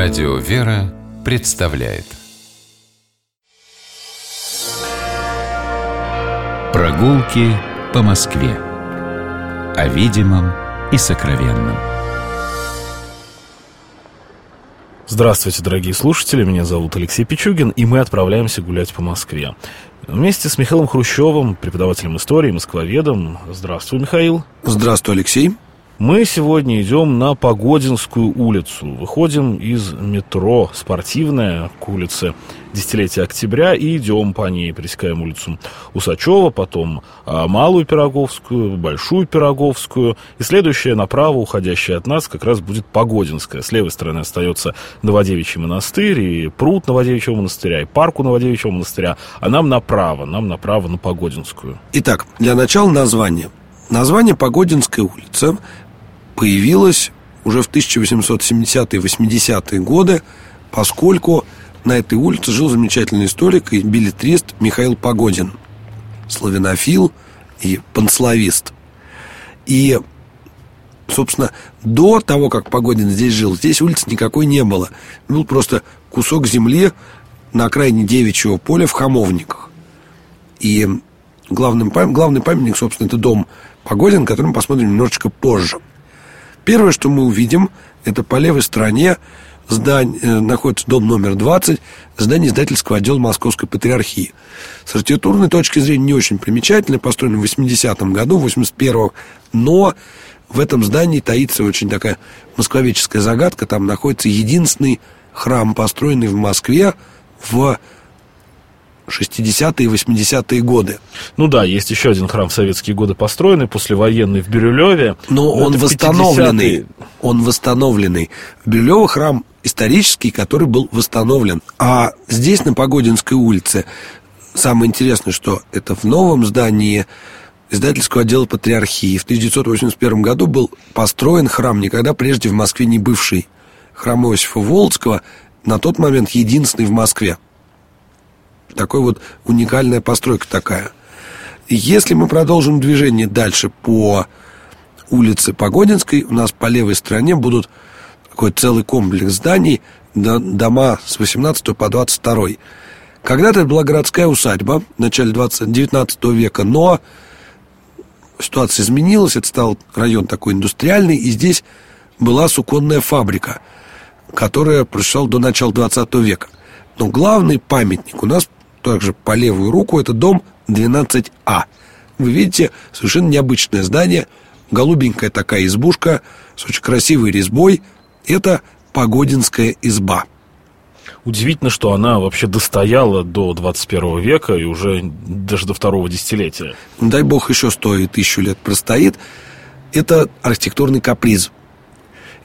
Радио «Вера» представляет Прогулки по Москве О видимом и сокровенном Здравствуйте, дорогие слушатели, меня зовут Алексей Пичугин, и мы отправляемся гулять по Москве. Вместе с Михаилом Хрущевым, преподавателем истории, москвоведом. Здравствуй, Михаил. Здравствуй, Алексей. Мы сегодня идем на Погодинскую улицу. Выходим из метро «Спортивная» к улице Десятилетия Октября и идем по ней, пересекаем улицу Усачева, потом а, Малую Пироговскую, Большую Пироговскую. И следующая направо, уходящая от нас, как раз будет Погодинская. С левой стороны остается Новодевичий монастырь и пруд Новодевичьего монастыря, и парку Новодевичьего монастыря. А нам направо, нам направо на Погодинскую. Итак, для начала название. Название Погодинская улица появилась уже в 1870-е 80-е годы, поскольку на этой улице жил замечательный историк и билетрист Михаил Погодин, славянофил и панславист. И, собственно, до того, как Погодин здесь жил, здесь улицы никакой не было. Был просто кусок земли на окраине девичьего поля в Хамовниках. И главным, главный памятник, собственно, это дом Погодин, который мы посмотрим немножечко позже. Первое, что мы увидим, это по левой стороне здание, э, находится дом номер 20, здание издательского отдела Московской Патриархии. С архитектурной точки зрения не очень примечательно, построено в 80-м году, 81-м, но в этом здании таится очень такая москвоведческая загадка. Там находится единственный храм, построенный в Москве в 60-е и 80-е годы. Ну да, есть еще один храм в советские годы построенный, послевоенный в Бирюлеве. Но, Но он восстановленный. Он восстановленный. В Бирюлево храм исторический, который был восстановлен. А здесь, на Погодинской улице, самое интересное, что это в новом здании издательского отдела Патриархии. В 1981 году был построен храм, никогда прежде в Москве не бывший. Храм Иосифа Володского, на тот момент единственный в Москве. Такой вот уникальная постройка такая. Если мы продолжим движение дальше по улице Погодинской, у нас по левой стороне будут такой целый комплекс зданий, дома с 18 по 22. Когда-то это была городская усадьба в начале 20, 19 века, но ситуация изменилась, это стал район такой индустриальный, и здесь была суконная фабрика, которая прошла до начала 20 века. Но главный памятник у нас также по левую руку, это дом 12А. Вы видите, совершенно необычное здание, голубенькая такая избушка с очень красивой резьбой. Это Погодинская изба. Удивительно, что она вообще достояла до 21 века и уже даже до второго десятилетия. Дай бог еще сто и тысячу лет простоит. Это архитектурный каприз.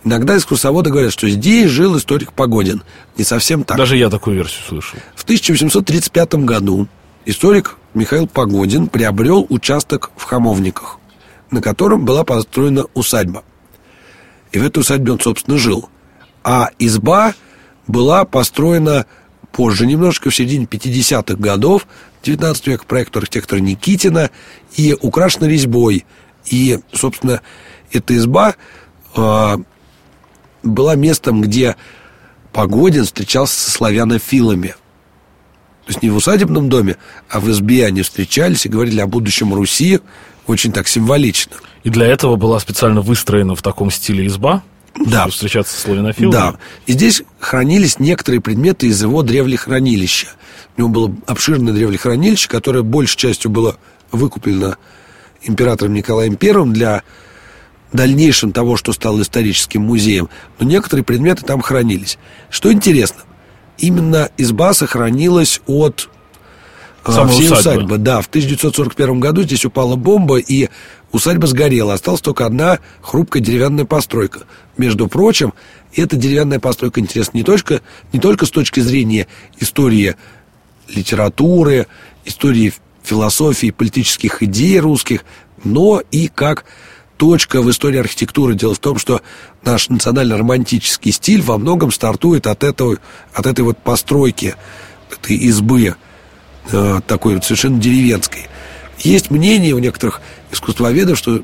Иногда экскурсоводы говорят, что здесь жил историк Погодин. Не совсем так. Даже я такую версию слышал. В 1835 году историк Михаил Погодин приобрел участок в Хамовниках, на котором была построена усадьба. И в этой усадьбе он, собственно, жил. А изба была построена позже, немножко в середине 50-х годов, 19 века, проекту архитектора Никитина, и украшена резьбой. И, собственно, эта изба а, была местом, где Погодин встречался со славянофилами. То есть не в усадебном доме, а в избе они встречались и говорили о будущем Руси очень так символично. И для этого была специально выстроена в таком стиле изба? Да. Чтобы встречаться с славянофилами? Да. И здесь хранились некоторые предметы из его древлехранилища. У него было обширное древлехранилище, которое большей частью было выкуплено императором Николаем I для дальнейшем того, что стало историческим музеем, но некоторые предметы там хранились. Что интересно, именно изба сохранилась от э, Самой всей усадьбы. усадьбы. Да, в 1941 году здесь упала бомба, и усадьба сгорела. Осталась только одна хрупкая деревянная постройка. Между прочим, эта деревянная постройка интересна не только, не только с точки зрения истории литературы, истории философии, политических идей русских, но и как точка в истории архитектуры. Дело в том, что наш национально-романтический стиль во многом стартует от, этого, от этой вот постройки, этой избы, э, такой вот совершенно деревенской. Есть мнение у некоторых искусствоведов, что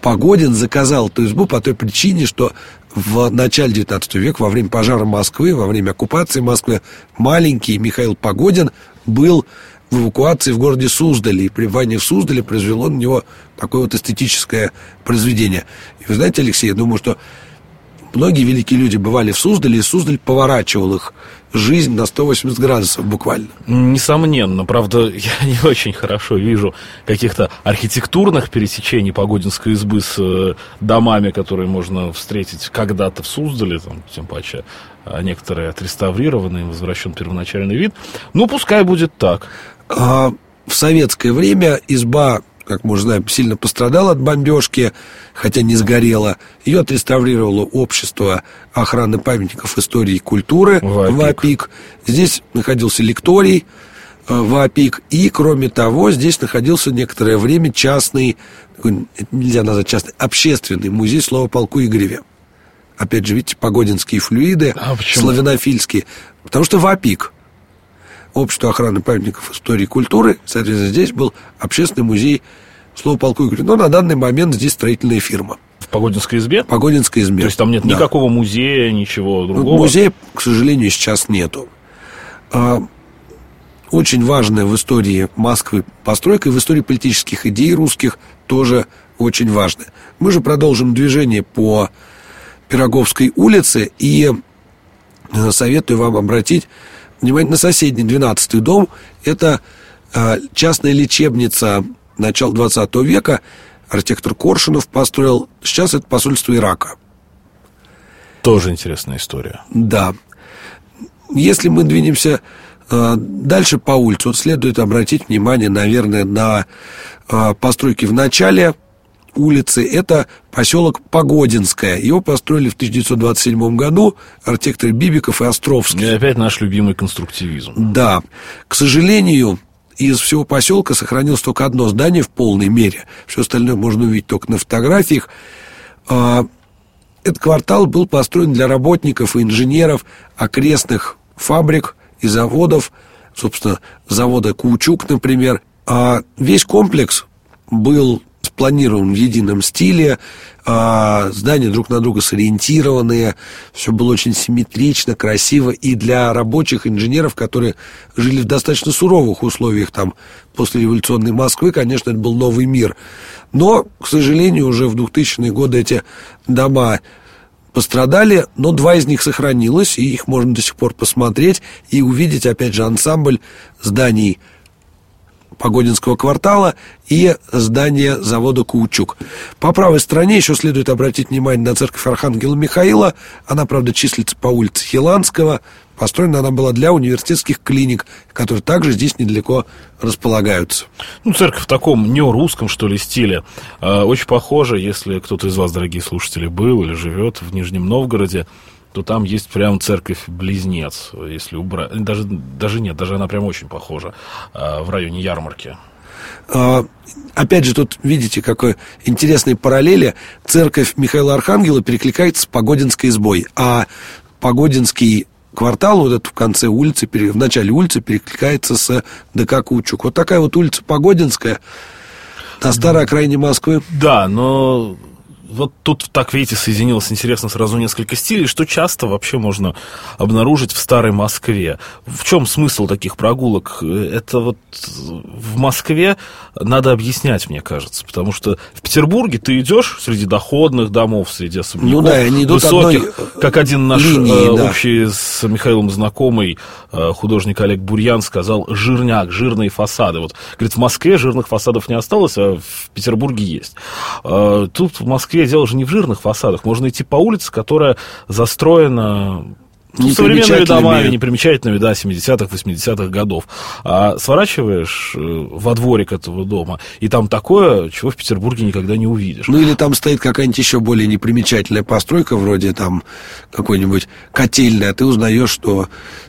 Погодин заказал эту избу по той причине, что в начале 19 века, во время пожара Москвы, во время оккупации Москвы, маленький Михаил Погодин был в эвакуации в городе Суздале. И пребывание в Суздале произвело на него такое вот эстетическое произведение. И вы знаете, Алексей, я думаю, что многие великие люди бывали в Суздале, и Суздаль поворачивал их жизнь на 180 градусов буквально. Несомненно. Правда, я не очень хорошо вижу каких-то архитектурных пересечений Погодинской избы с э, домами, которые можно встретить когда-то в Суздале, там, тем паче а некоторые отреставрированы, возвращен первоначальный вид. Ну, пускай будет так. А в советское время изба как мы уже знаем, сильно пострадала от бомбежки, хотя не сгорела. Ее отреставрировало общество охраны памятников истории и культуры ВАПИК. ВАПИК. Здесь находился лекторий э, ВАПИК. И, кроме того, здесь находился некоторое время частный, нельзя назвать частный, общественный музей слова полку Игореве. Опять же, видите, погодинские флюиды, а славянофильские. Потому что ВАПИК – Общество охраны памятников истории и культуры. Соответственно, здесь был общественный музей слово полку Игорю. Но на данный момент здесь строительная фирма. В Погодинской избе? В Погодинской избе. То есть там нет да. никакого музея, ничего другого? Ну, музея, к сожалению, сейчас нету. А, очень важная в истории Москвы постройка и в истории политических идей русских тоже очень важная. Мы же продолжим движение по Пироговской улице и э, советую вам обратить внимание на соседний 12-й дом. Это э, частная лечебница начала 20 века. Архитектор Коршунов построил. Сейчас это посольство Ирака. Тоже интересная история. Да. Если мы двинемся э, дальше по улице, вот следует обратить внимание, наверное, на э, постройки в начале улицы. Это поселок Погодинское. Его построили в 1927 году архитекторы Бибиков и Островский. И опять наш любимый конструктивизм. Да. К сожалению, из всего поселка сохранилось только одно здание в полной мере. Все остальное можно увидеть только на фотографиях. А, этот квартал был построен для работников и инженеров окрестных фабрик и заводов, собственно, завода Каучук, например. А весь комплекс был спланирован в едином стиле, а, здания друг на друга сориентированные, все было очень симметрично, красиво, и для рабочих инженеров, которые жили в достаточно суровых условиях там после революционной Москвы, конечно, это был новый мир. Но, к сожалению, уже в 2000-е годы эти дома пострадали, но два из них сохранилось, и их можно до сих пор посмотреть и увидеть, опять же, ансамбль зданий Погодинского квартала и здание завода «Каучук». По правой стороне еще следует обратить внимание на церковь Архангела Михаила. Она, правда, числится по улице Хиланского. Построена она была для университетских клиник, которые также здесь недалеко располагаются. Ну, церковь в таком неорусском, что ли, стиле. А, очень похоже, если кто-то из вас, дорогие слушатели, был или живет в Нижнем Новгороде, то там есть прям церковь-близнец, если убрать. Даже, даже нет, даже она прям очень похожа а, в районе ярмарки. А, опять же, тут видите, какой интересные параллели. Церковь Михаила Архангела перекликается с Погодинской избой, а Погодинский квартал, вот этот в конце улицы, в начале улицы перекликается с ДК Кучук. Вот такая вот улица Погодинская на старой окраине Москвы. Да, но вот тут, так видите, соединилось интересно сразу несколько стилей, что часто вообще можно обнаружить в старой Москве. В чем смысл таких прогулок? Это вот в Москве надо объяснять, мне кажется, потому что в Петербурге ты идешь среди доходных домов, среди особняков ну, да, они идут высоких, одной как один наш линии, э, да. общий с Михаилом знакомый э, художник Олег Бурьян сказал, жирняк, жирные фасады. Вот, говорит, в Москве жирных фасадов не осталось, а в Петербурге есть. Э, тут в Москве Москве дело же не в жирных фасадах. Можно идти по улице, которая застроена ну, современными домами, непримечательными, да, 70-х, 80-х годов. А сворачиваешь э, во дворик этого дома, и там такое, чего в Петербурге никогда не увидишь. Ну, или там стоит какая-нибудь еще более непримечательная постройка, вроде там какой-нибудь котельная, а ты узнаешь, что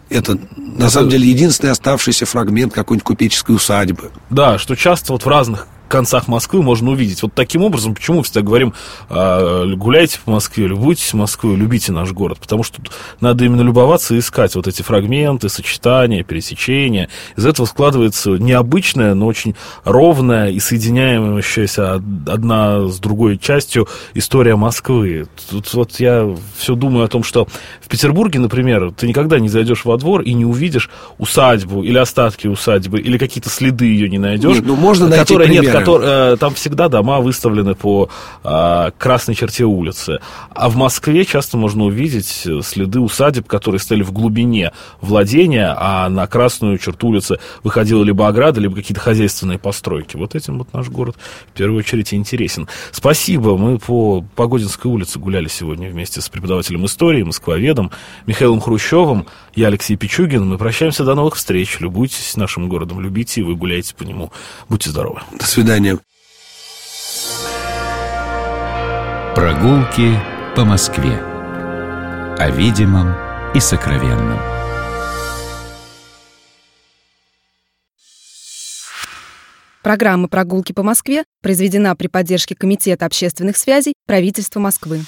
это, на самом деле, единственный оставшийся фрагмент какой-нибудь купеческой усадьбы. Да, что часто вот в разных концах Москвы можно увидеть. Вот таким образом, почему мы всегда говорим, а, гуляйте по Москве, любуйтесь Москвой, любите наш город, потому что тут надо именно любоваться и искать вот эти фрагменты, сочетания, пересечения. Из этого складывается необычная, но очень ровная и соединяющаяся одна с другой частью история Москвы. Тут вот я все думаю о том, что в Петербурге, например, ты никогда не зайдешь во двор и не увидишь усадьбу или остатки усадьбы, или какие-то следы ее не найдешь. Нет, ну можно найти которые. Нет, которые, э, там всегда дома выставлены по э, красной черте улицы. А в Москве часто можно увидеть следы усадеб, которые стояли в глубине владения, а на красную черту улицы выходила либо ограда, либо какие-то хозяйственные постройки. Вот этим вот наш город в первую очередь интересен. Спасибо. Мы по Погодинской улице гуляли сегодня вместе с преподавателем истории, москвоведом Михаилом Хрущевым. Я Алексей Пичугин. Мы прощаемся. До новых встреч. Любуйтесь нашим городом, любите, и вы гуляйте по нему. Будьте здоровы. До свидания. Прогулки по Москве. О видимом и сокровенном. Программа «Прогулки по Москве» произведена при поддержке Комитета общественных связей правительства Москвы.